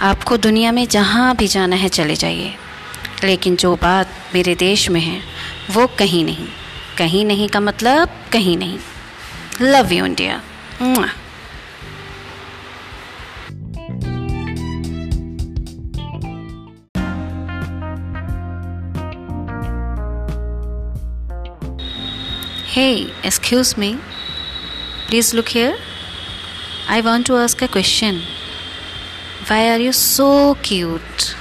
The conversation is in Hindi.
आपको दुनिया में जहाँ भी जाना है चले जाइए लेकिन जो बात मेरे देश में है वो कहीं नहीं कहीं नहीं का मतलब कहीं नहीं love you India Hey, excuse me. Please look here. I want to ask a question. Why are you so cute?